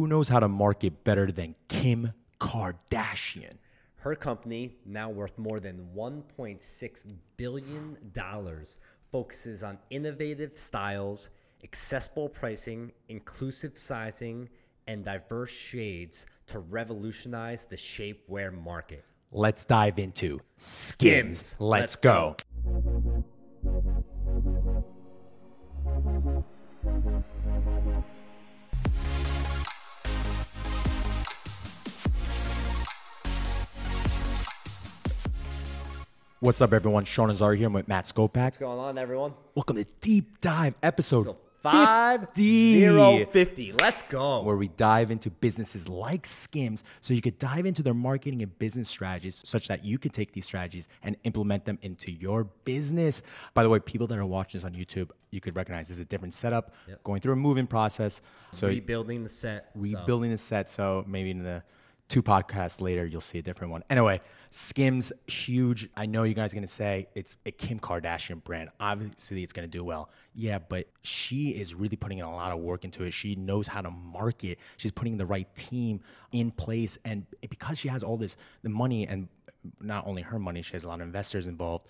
who knows how to market better than Kim Kardashian? Her company, now worth more than $1.6 billion, focuses on innovative styles, accessible pricing, inclusive sizing, and diverse shades to revolutionize the shapewear market. Let's dive into Skims. Let's, go. What's up, everyone? Sean Azar here with Matt Skopak. What's going on, everyone? Welcome to Deep Dive episode So five 50. Let's go. where we dive into businesses like Skims so you could dive into their marketing and business strategies such that you can take these strategies and implement them into your business. By the way, people that are watching this on YouTube, you could recognize this is a different setup, going through a moving process. So Rebuilding the set. so- rebuilding the set. So maybe in the two podcasts later, you'll see a different one. Anyway, Skims huge. I know you guys are gonna say it's a Kim Kardashian brand. Obviously, it's gonna do well. Yeah, but she is really putting in a lot of work into it. She knows how to market. She's putting the right team in place, and because she has all this the money and not only her money, she has a lot of investors involved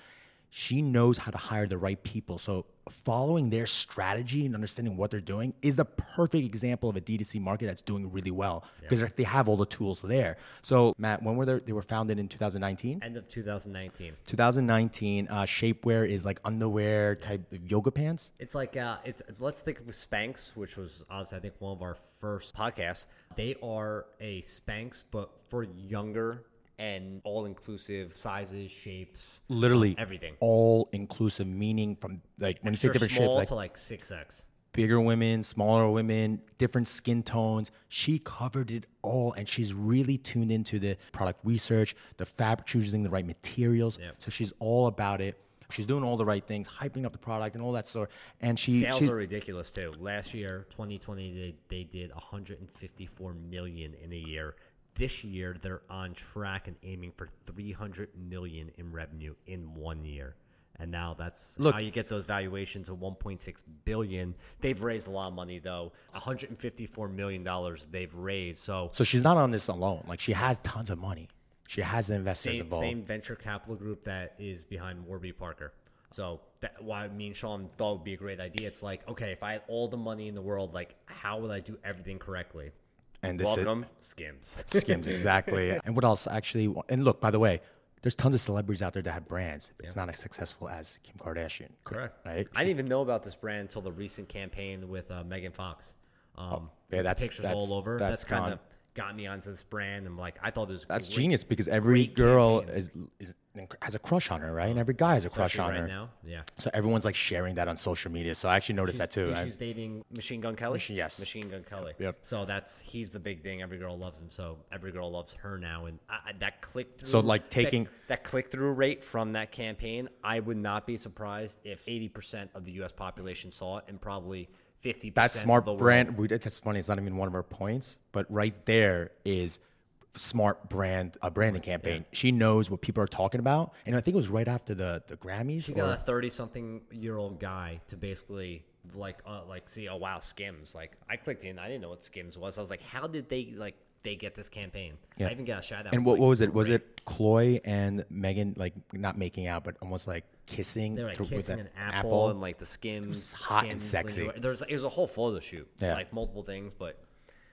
she knows how to hire the right people. So following their strategy and understanding what they're doing is a perfect example of a D2C market that's doing really well because they have all the tools there. So Matt, when were they? They were founded in 2019. End of 2019. 2019. Uh, shapewear is like underwear type yoga pants. It's like uh, it's let's think of Spanx, which was obviously I think one of our first podcasts. They are a Spanx, but for younger and all inclusive sizes, shapes, Literally everything. all inclusive, meaning from like when you say different shapes, small like to like six X. bigger women, smaller women, different skin tones. She covered it all and she's really tuned into the product research, the fabric, choosing the right materials. So she's all about it. She's doing all the right things, hyping up the product and all that sort. And she, Sales she are ridiculous too. Last year, 2020, they, they did 154 million in a year. This year, they're on track and aiming for 300 million in revenue in one year. And now that's Look- how you get those valuations of 1.6 billion. They've raised a lot of money though. 154 million dollars they've raised. So so she's not on this alone. Like she has tons of money. She has the investors same, involved. same venture capital group that is behind Warby Parker. So that why me and Sean thought it would be a great idea. It's like, okay, if I had all the money in the world, like how would I do everything correctly? And this is- Welcome, Skims. Skims, exactly. and what else actually? And look, by the way, there's tons of celebrities out there that have brands. It's not as successful as Kim Kardashian. Correct. Right? I didn't even know about this brand until the recent campaign with uh, Megan Fox. Um, yeah, that's- pictures that's- all over. that's That's, kind of got me onto this brand. and like, I thought it was That's great, genius because every girl is, is has a crush on her, right? And every guy has a crush on right her. now. Yeah. So everyone's like sharing that on social media. So I actually noticed that too. I- She's dating Machine Gun Kelly. Machine- yes. Machine Gun Kelly. Yep. So that's he's the big thing. Every girl loves him. So every girl loves her now. And I, I- that click through. So, like, taking- that, that click through rate from that campaign, I would not be surprised if eighty percent of the U.S. population saw it, and probably fifty. That's smart of the brand. We, that's funny. It's not even one of our points, but right there is smart brand a branding campaign. She knows what people are talking about, and I think it was right after the the Grammys. You or- got a thirty-something year old guy to basically like uh, like see oh wow Skims like I clicked in I didn't know what Skims was I was like how did they like they get this campaign Yeah. I even got a shout out and what, like, what was it? Was great. it Chloe and Megan like not making out, but almost like kissing? They were like with kissing an an apple, and like the skims, hot and Skims sexy. lingerie. There's it was a whole photo shoot, Yeah. like multiple things, but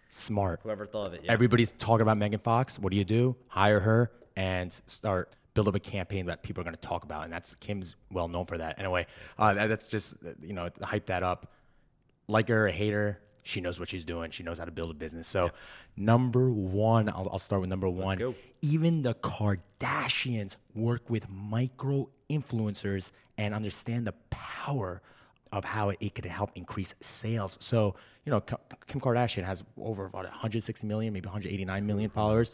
smart. whoever thought of it, yeah. Everybody's talking about Megan Fox. What do you do? Hire her and start build up a campaign that people are going to talk about, and that's Kim's well known for that. Anyway, uh, that, that's just you know hype that up. Like her or hate her, she knows what she's doing. She knows how to build a business. So, number one, I'll, I'll start with number one. Even the Kardashians work with micro influencers and understand the power of how it could help increase sales. So, you know, Kim Kardashian has over about 160 million, maybe 189 million followers.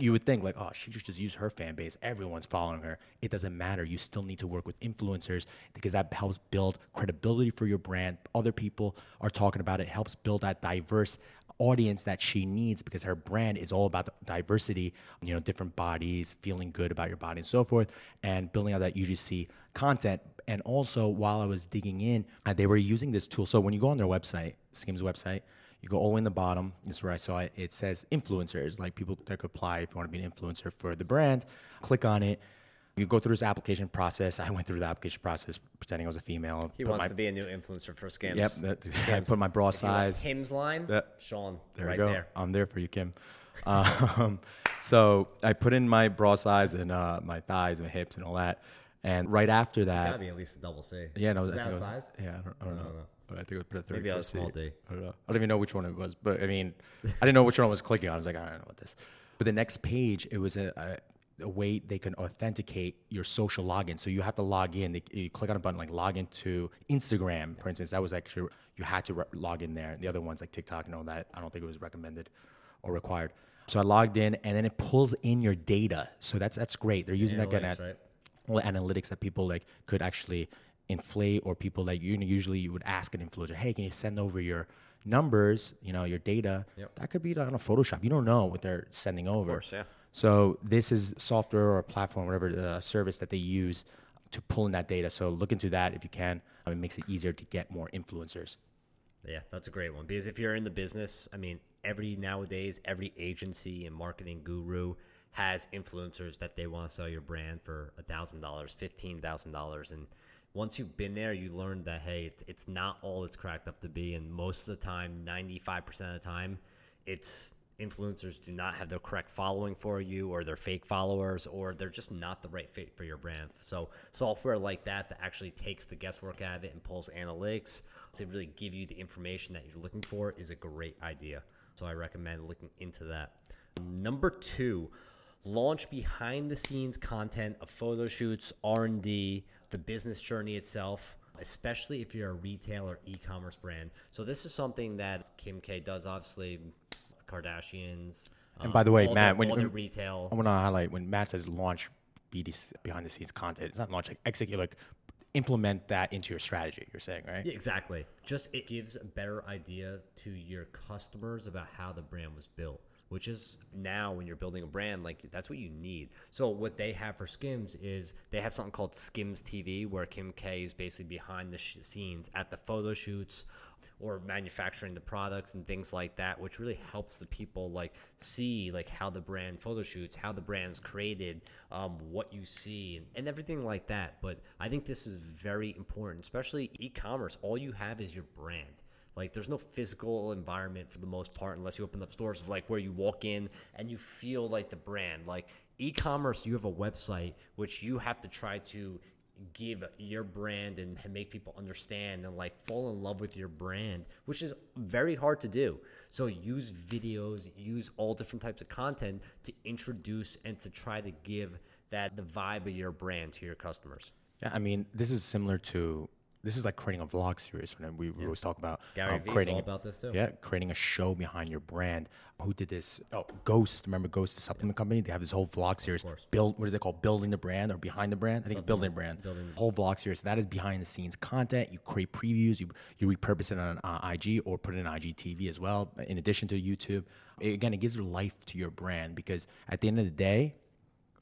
You would think like, oh, she just just use her fan base. Everyone's following her. It doesn't matter. You still need to work with influencers because that helps build credibility for your brand. Other people are talking about it. Helps build that diverse audience that she needs because her brand is all about diversity, you know, different bodies, feeling good about your body and so forth, and building out that UGC content. And also, while I was digging in, uh, they were using this tool. So when you go on their website, Skims website, You go all in the bottom. This is where I saw it. It says influencers, like people that could apply if you want to be an influencer for the brand. Click on it. You go through this application process. I went through the application process pretending I was a female. He wants my, to be a new influencer for Skims. Yep. that- I put my bra If size. Kim's line, Yeah. Sean, There right we go. there. I'm there for you, Kim. Um, so I put in my bra size and uh, my thighs and hips and all that. And right after that, Gotta be at least a double C. yeah, no, Is that a size? Yeah, I don't, I don't know. But I think it was put a 30 Maybe I was small D. I don't know. I don't even know which one it was, but I mean, I didn't know which one I was clicking on. I was like, I don't know what this. But the next page, it was a, a, a way they can authenticate your social login. So you have to log in. They, you click on a button like log into Instagram, for instance. That was actually you had to re- log in there. The other ones like TikTok and all that, I don't think it was recommended or required. So I logged in, and then it pulls in your data. So that's that's great. They're using that again Analytics, at right? analytics that people like could actually inflate or people that you usually you would ask an influencer hey can you send over your numbers you know your data? Yep. that could be on a photoshop. You don't know what they're sending over. course, yeah. so this is software or a platform whatever the service that they use to pull in that data. So look into that if you can. It makes it easier to get more influencers. Yeah, that's a great one. Because if you're in the business, I mean, every nowadays, every agency and marketing guru has influencers that they want to sell your brand for a thousand dollars, fifteen thousand dollars, and once you've been there, you learn that hey, it's, it's not all it's cracked up to be, and most of the time, ninety five percent of the time, it's influencers do not have the correct following for you or they're fake followers or they're just not the right fit for your brand. So software like that that actually takes the guesswork out of it and pulls analytics to really give you the information that you're looking for is a great idea. So i recommend looking into that. Number two launch behind the scenes content of photo shoots r&d the business journey itself especially if you're a retail or e-commerce brand so this is something that kim k does obviously Kardashians. And by the um, way, all Matt, the, when- when- retail, i want to highlight when matt says launch BDC, behind the scenes content it's not launch like execute like implement that into your strategy you're saying right Yeah, exactly. Just it gives a better idea to your customers about how the brand was built, which is now when you're building a brand, like that's what you need. So what they have for Skims is they have something called Skims TV, where Kim K is basically behind the sh- scenes at the photo shoots or manufacturing the products and things like that, which really helps the people like see like how the brand photo shoots, how the brand's created, um, what you see, and, and everything like that. But I think this is very important, especially e-commerce. All you have is your brand. Like there's no physical environment for the most part unless you open up stores of like where you walk in and you feel like the brand. Like e-commerce, you have a website which you have to try to give your brand and make people understand and like fall in love with your brand, which is very hard to do. So use videos, use all different types of content to introduce and to try to give that the vibe of your brand to your customers. Yeah, I mean, this is similar to this is like creating a vlog series when we, we always talk about Gary um, creating all about this too. Yeah, creating a show behind your brand. Who did this? Oh, Ghost. Remember Ghost, the supplement company? They have this whole vlog series. Build. What is it called? Building the brand or behind the brand? I think building the brand. Building the- whole vlog series. That is behind the scenes content. You create previews. You you repurpose it on uh, IG or put it in IGTV as well. In addition to YouTube, again, it gives life to your brand because at the end of the day,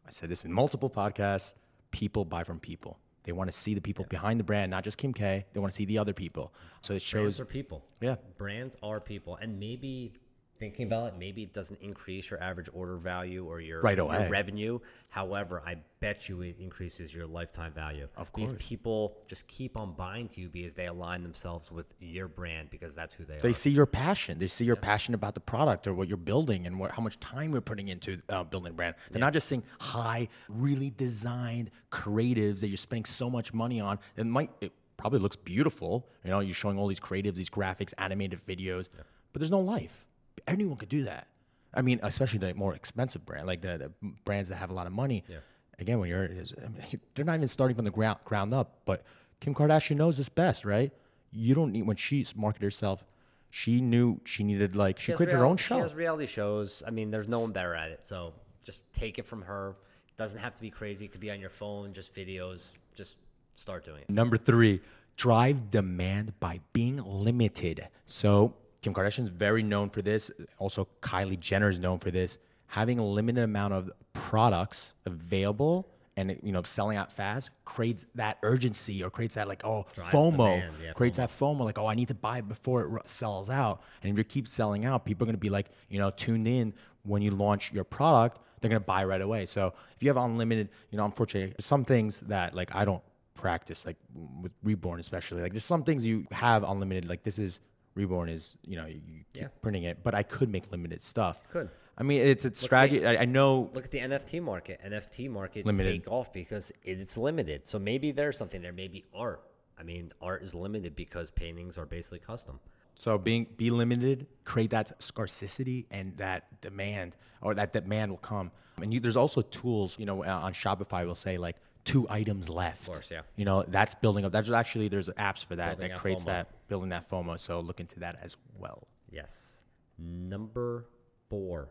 I said this in multiple podcasts. People buy from people. They want to see the people behind the brand, not just Kim K. They want to see the other people. So it shows. Brands are people. Yeah. Brands are people. And maybe thinking about it, maybe it doesn't increase your average order value or your, Right your revenue. However, I bet you it increases your lifetime value. Of course. people just keep on buying to you because they align themselves with your brand because that's who they, They are. They see your passion. They see your passion about the product or what you're building and what, how much time you're putting into uh, building a brand. They're not just seeing high, really designed creatives that you're spending so much money on. It might, it probably looks beautiful. You know, you're showing all these creatives, these graphics, animated videos, but there's no life. Anyone could do that. I mean, especially the more expensive brand, like the, the brands that have a lot of money. Yeah. Again, when you're, I mean, they're not even starting from the ground ground up. But Kim Kardashian knows this best, right? You don't need when she's marketed herself. She knew she needed like she, has created her own show. She has reality shows. I mean, there's no one better at it. So just take it from her. Doesn't have to be crazy. It could be on your phone, just videos. Just start doing it. Number three, drive demand by being limited. So Kim Kardashian is very known for this. Also, Kylie Jenner is known for this. Having a limited amount of products available and you know selling out fast creates that urgency or creates that like oh Drives FOMO. yeah, creates that FOMO like oh I need to buy it before it r- sells out. And if you keep selling out people are going to be like you know tuned in when you launch your product they're going to buy right away. So if you have unlimited you know unfortunately some things that like I don't practice like with reborn especially. Like there's some things you have unlimited like this is reborn is you know you keep Yeah. printing it but I could make limited stuff Could. I mean it's it's strategy I, I know Look at the NFT market. NFT market Limited. take off because it, it's limited. So maybe there's something there. Maybe art. I mean, art is limited because paintings are basically custom. So being be limited, create that scarcity and that demand, or that demand will come. And you, there's also tools, you know, uh, on Shopify will say like two items left. Of course, yeah. You know, that's building up. That's actually there's apps for that Building that that creates FOMO. that building that FOMO. So look into that as well. Yes. Number four.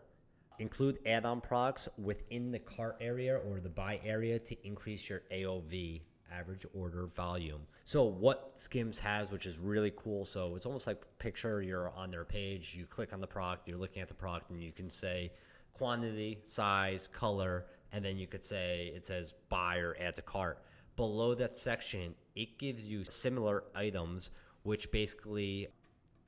Include add-on products within the cart area or the buy area to increase your AOV average order volume. So what Skims has, which is really cool. So it's almost like picture you're on their page, you click on the product, you're looking at the product, and you can say quantity, size, color, and then you could say it says buy or add to cart. Below that section, it gives you similar items, which basically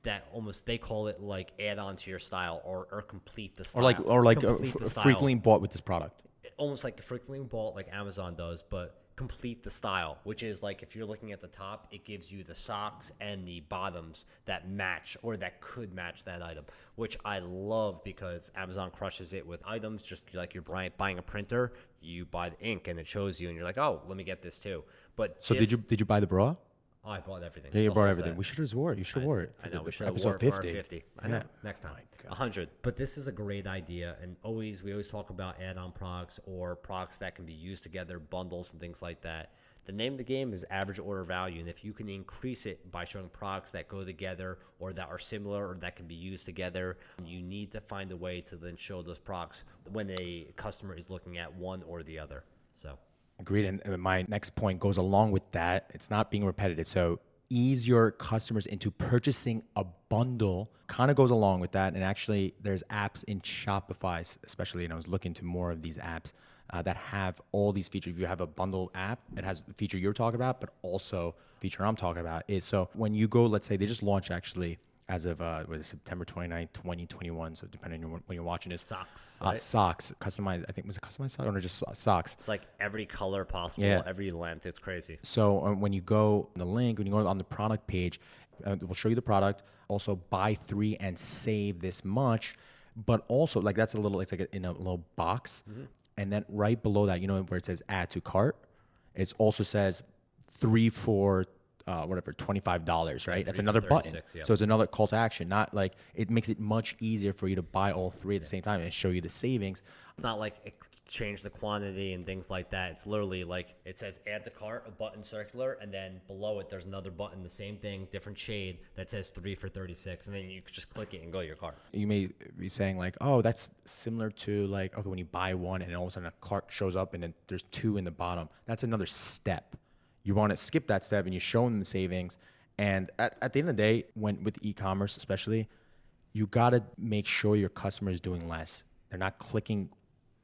that almost they call it like add on to your style or, or complete the style Or like or like uh, complete the frequently bought with this product. almost like frequently bought like Amazon does, but complete the style, which is like if you're looking at the top, it gives you the socks and the bottoms that match or that could match that item, which I love because Amazon crushes it with items. Just like you're buying buying a printer, you buy the ink and it shows you, and you're like, oh, let me get this too. But So this- did you did you buy the bra? Oh, I bought everything. Yeah, you bought everything. set. We should have wore it. You should have wore it. I know the- we should have wore it for our 50. I know. Yeah. Next time. Oh, God. 100. But this is a great idea. And always, we always talk about add on products or products that can be used together, bundles and things like that. The name of the game is average order value. And if you can increase it by showing products that go together or that are similar or that can be used together, you need to find a way to then show those products when a customer is looking at one or the other. So, Agreed. And my next point goes along with that. It's not being repetitive. So ease your customers into purchasing a bundle kind of goes along with that. And actually, there's apps in Shopify, especially, and I was looking to more of these apps uh, that have all these features. If you have a bundle app, it has the feature you're talking about, but also feature I'm talking about is so when you go, let's say they just launched actually as of uh, was it September 29th, 2021. So depending on when you're watching this, Socks, uh, right? socks, customized. I think was it customized socks or just socks. it's like every color possible, Yeah. every length. It's crazy. So um, when you go on the link, when you go on the product page, uh, we'll show you the product. Also, buy three and save this much. But also, like that's a little, it's like a, in a little box, and then right below that, you know where it says add to cart, it also says three for uh, whatever twenty five dollars, right? That's another button. 36, yeah. So it's another call to action. Not like it makes it much easier for you to buy all three at the same time and show you the savings. It's not like it change the quantity and things like that. It's literally like it says add to cart, a button circular, and then below it there's another button, the same thing, different shade that says three for thirty six, and then you just click it and go to your cart. you may be saying like, oh, that's similar to like, okay, when you buy one and all of a sudden a cart shows up and then there's two in the bottom. That's another step. You want to skip that step and you show them the savings. And at, at the end of the day, when with e-commerce especially, you got to make sure your customer is doing less. They're not clicking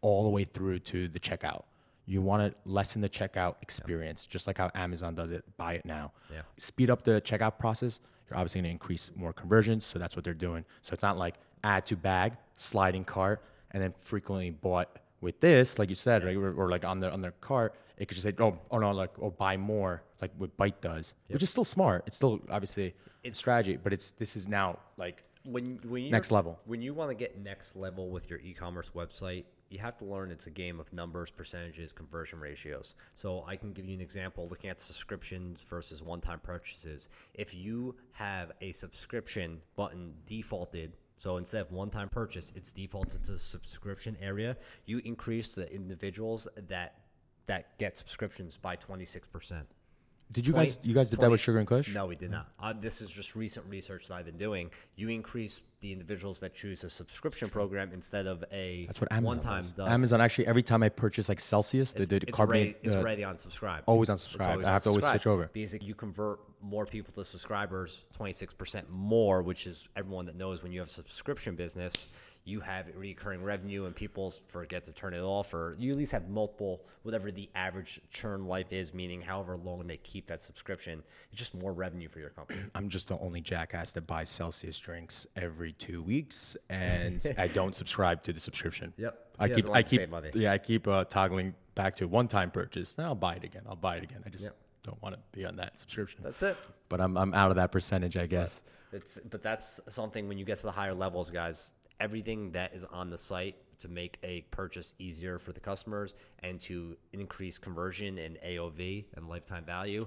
all the way through to the checkout. You want to lessen the checkout experience, just like how Amazon does it. Buy it now. Yeah. Speed up the checkout process. You're obviously going to increase more conversions, so that's what they're doing. So it's not like add to bag, sliding cart, and then frequently bought with this, like you said, right, or, or like on their on their cart, it could just say, oh, oh no, like or buy more, like what Byte does, which is still smart. It's still obviously It's- strategy, but it's this is now like when when you Next level. when you want to get next level with your e-commerce website you have to learn it's a game of numbers percentages conversion ratios so i can give you an example looking at subscriptions versus one-time purchases if you have a subscription button defaulted so instead of one-time purchase it's defaulted to the subscription area you increase the individuals that that get subscriptions by 26% Did you guys you guys did that with Sugar and Kush? no, we did not. Uh, this is just recent research that I've been doing. You increase the individuals that choose a subscription program instead of a That's what Amazon one-time does. does. Amazon actually every time I purchase like Celsius, the, the it's carbonate, ready, it's uh, subscribe. always on subscribe. always I have to always switch over. because you convert more people to subscribers, twenty six percent more, which is everyone that knows when you have a subscription business, you have recurring revenue and people forget to turn it off, or you at least have multiple, whatever the average churn life is, meaning however long they keep that subscription, it's just more revenue for your company. I'm just the only jackass that buys Celsius drinks every two weeks, and I don't subscribe to the subscription. Yep. I keep, I keep, money. yeah, I keep uh, toggling back to one-time purchase. Then I'll buy it again. I'll buy it again. I just Yep. don't want to be on that subscription. That's it. but I'm, I'm out of that percentage, I guess. It's but that's something when you get to the higher levels, guys. Everything that is on the site to make a purchase easier for the customers and to increase conversion and AOV and lifetime value,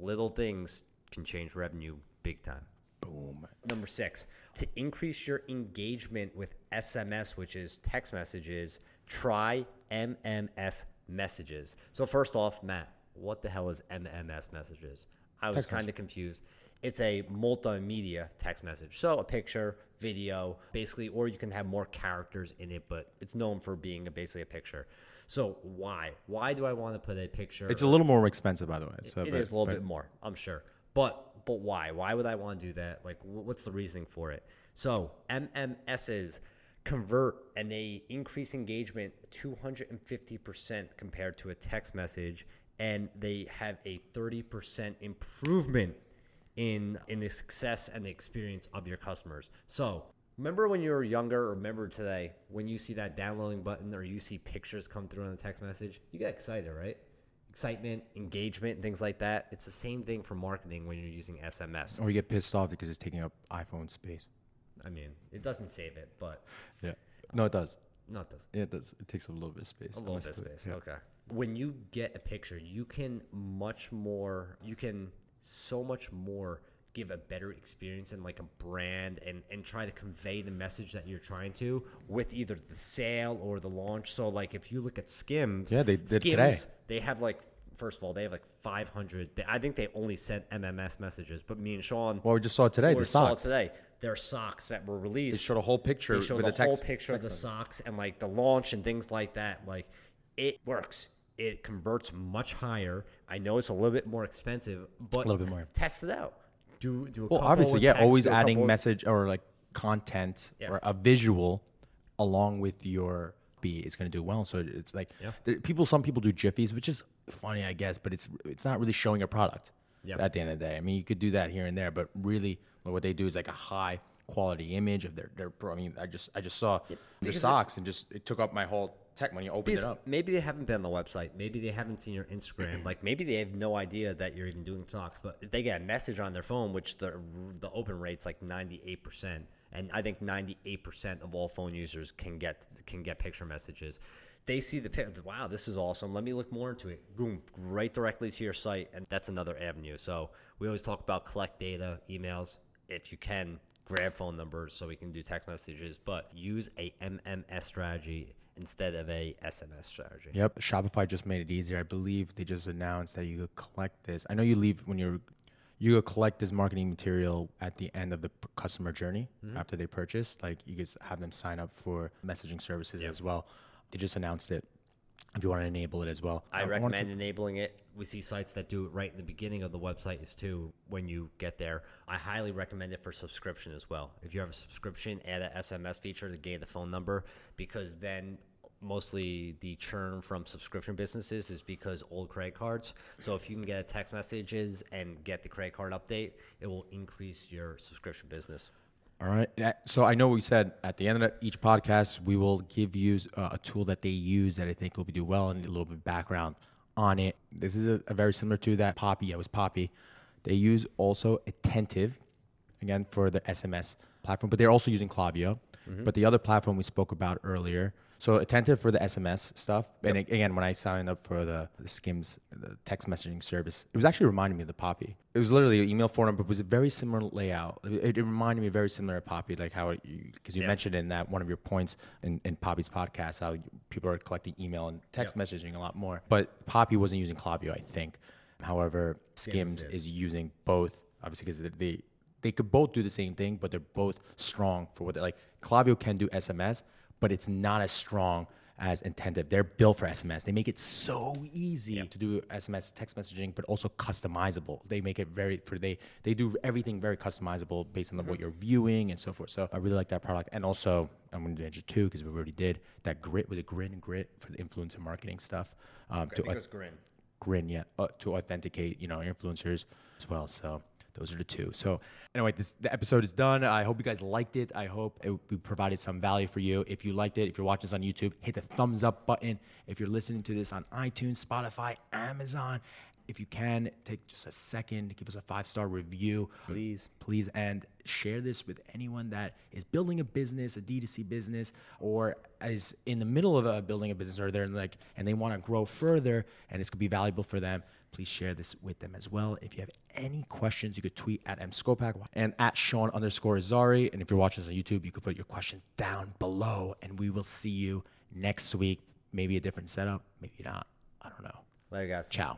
little things can change revenue big time. Boom. Number six, to increase your engagement with SMS, which is text messages, try MMS messages. So, first off, Matt, what the hell is MMS messages? I was kind of confused. It's a multimedia text message. So, a picture, video, basically, or you can have more characters in it, but it's known for being a, basically a picture. So, why? Why do I want to put a picture? It's a little more expensive, by the way. So, It but- is a little but- bit more, I'm sure. But but why? Why would I want to do that? Like, what's the reasoning for it? So MMSs convert and they increase engagement 250% compared to a text message, and they have a 30% improvement in in the success and the experience of your customers. So. Remember when you were younger, or remember today when you see that downloading button or you see pictures come through on the text message, you get excited, right? excitement, engagement, and things like that. It's the same thing for marketing when you're using SMS. Or you get pissed off because it's taking up iPhone space. I mean, it doesn't save it, but Yeah. No, it does. no, it does. Yeah, it does. It takes up a little bit of space. A little bit of space. Yeah. Okay. When you get a picture, you can much more. You can so much more give a better experience and like a brand and and try to convey the message that you're trying to with either the sale or the launch. So like if you look at Skims, Yeah, they did Skims, today. They have like first of all, they have like 500. They, I think they only sent MMS messages, but me and Sean Well, we just saw it today. The saw socks. today. Their socks that were released. They showed a whole picture They showed the text. whole picture of the socks and like the launch and things like that. Like it works. It converts much higher. I know it's a little bit more expensive, but A little bit more. Test it out. Do do a Well, obviously, yeah. text, always adding message or like content Yeah. or a visual along with your B is going to do well. So it's like Yeah. there- people. Some people do jiffies, which is funny, I guess, but it's it's not really showing a product. Yeah. At the end of the day, I mean, you could do that here and there, but really, what they do is like a high quality image of their their. I mean, I just I just saw their because it- socks and just it took up my whole tech when you opened Because it up. maybe they haven't been on the website. Maybe they haven't seen your Instagram. like maybe they have no idea that you're even doing socks. But if they get a message on their phone, which the the open rate's like 98 percent, and I think 98 percent of all phone users can get can get picture messages. They see the pic. Wow, this is awesome. Let me look more into it. Boom, right directly to your site, and that's another avenue. So we always talk about collect data, emails. If you can, grab phone numbers so we can do text messages, but use a MMS strategy instead of a SMS strategy. Yep, Shopify just made it easier. I believe they just announced that you could collect this. I know you leave when you're you could collect this marketing material at the end of the customer journey Mm-hmm. after they purchase. Like you could have them sign up for messaging services as well. They just announced it. If you want to enable it as well, I uh, wanted recommend to- enabling it. We see sites that do it right in the beginning of the website is too when you get there. I highly recommend it for subscription as well. If you have a subscription, add a SMS feature to gain the phone number because then mostly the churn from subscription businesses is because old credit cards. So if you can get text messages and get the credit card update, it will increase your subscription business. All right. So I know we said at the end of each podcast we will give you uh, a tool that they use that I think will do well and a little bit of background on it. This is a, a very similar to that Poppy. It was Poppy. They use also Attentive, again for the SMS platform, but they're also using Klaviyo. But the other platform we spoke about earlier. So Attentive for the SMS stuff, and a- again when I signed up for the, the Skims the text messaging service, it was actually reminding me of the Poppy. It was literally an email number, but it was a very similar layout. It, it reminded me very similar to Poppy, like how because you, Yeah. mentioned in that one of your points in, in Poppy's podcast how people are collecting email and text messaging a lot more. But Poppy wasn't using Klaviyo, I think. However, Skims is. is using both, obviously because they they could both do the same thing, but they're both strong for what they like. Klaviyo can do SMS, but it's not as strong as Attentive. They're built for SMS. They make it so easy to do SMS text messaging, but also customizable. They make it very for they they do everything very customizable based on what you're viewing and so forth. So I really like that product. And also I'm going to mention two because we already did that. Grit was a Grin and Grit for the influencer marketing stuff. Um, I to think it was Grin. Grin, yeah, uh, to authenticate, you know, influencers as well. So those are the two. So anyway, this the episode is done. I hope you guys liked it. I hope it, provided some value for you. If you liked it, if you're watching this on YouTube, hit the thumbs up button. If you're listening to this on iTunes, Spotify, Amazon, if you can take just a second, give us a five star review, please, please, and share this with anyone that is building a business, a D2C business, or is in the middle of a, building a business, or they're like, and they want to grow further, and this could be valuable for them. Please share this with them as well. If you have any questions, you could tweet at mscopac and at Sean underscore Zari. And if you're watching this on YouTube, you could put your questions down below, and we will see you next week. Maybe a different setup, maybe not. I don't know. Later, guys. Ciao.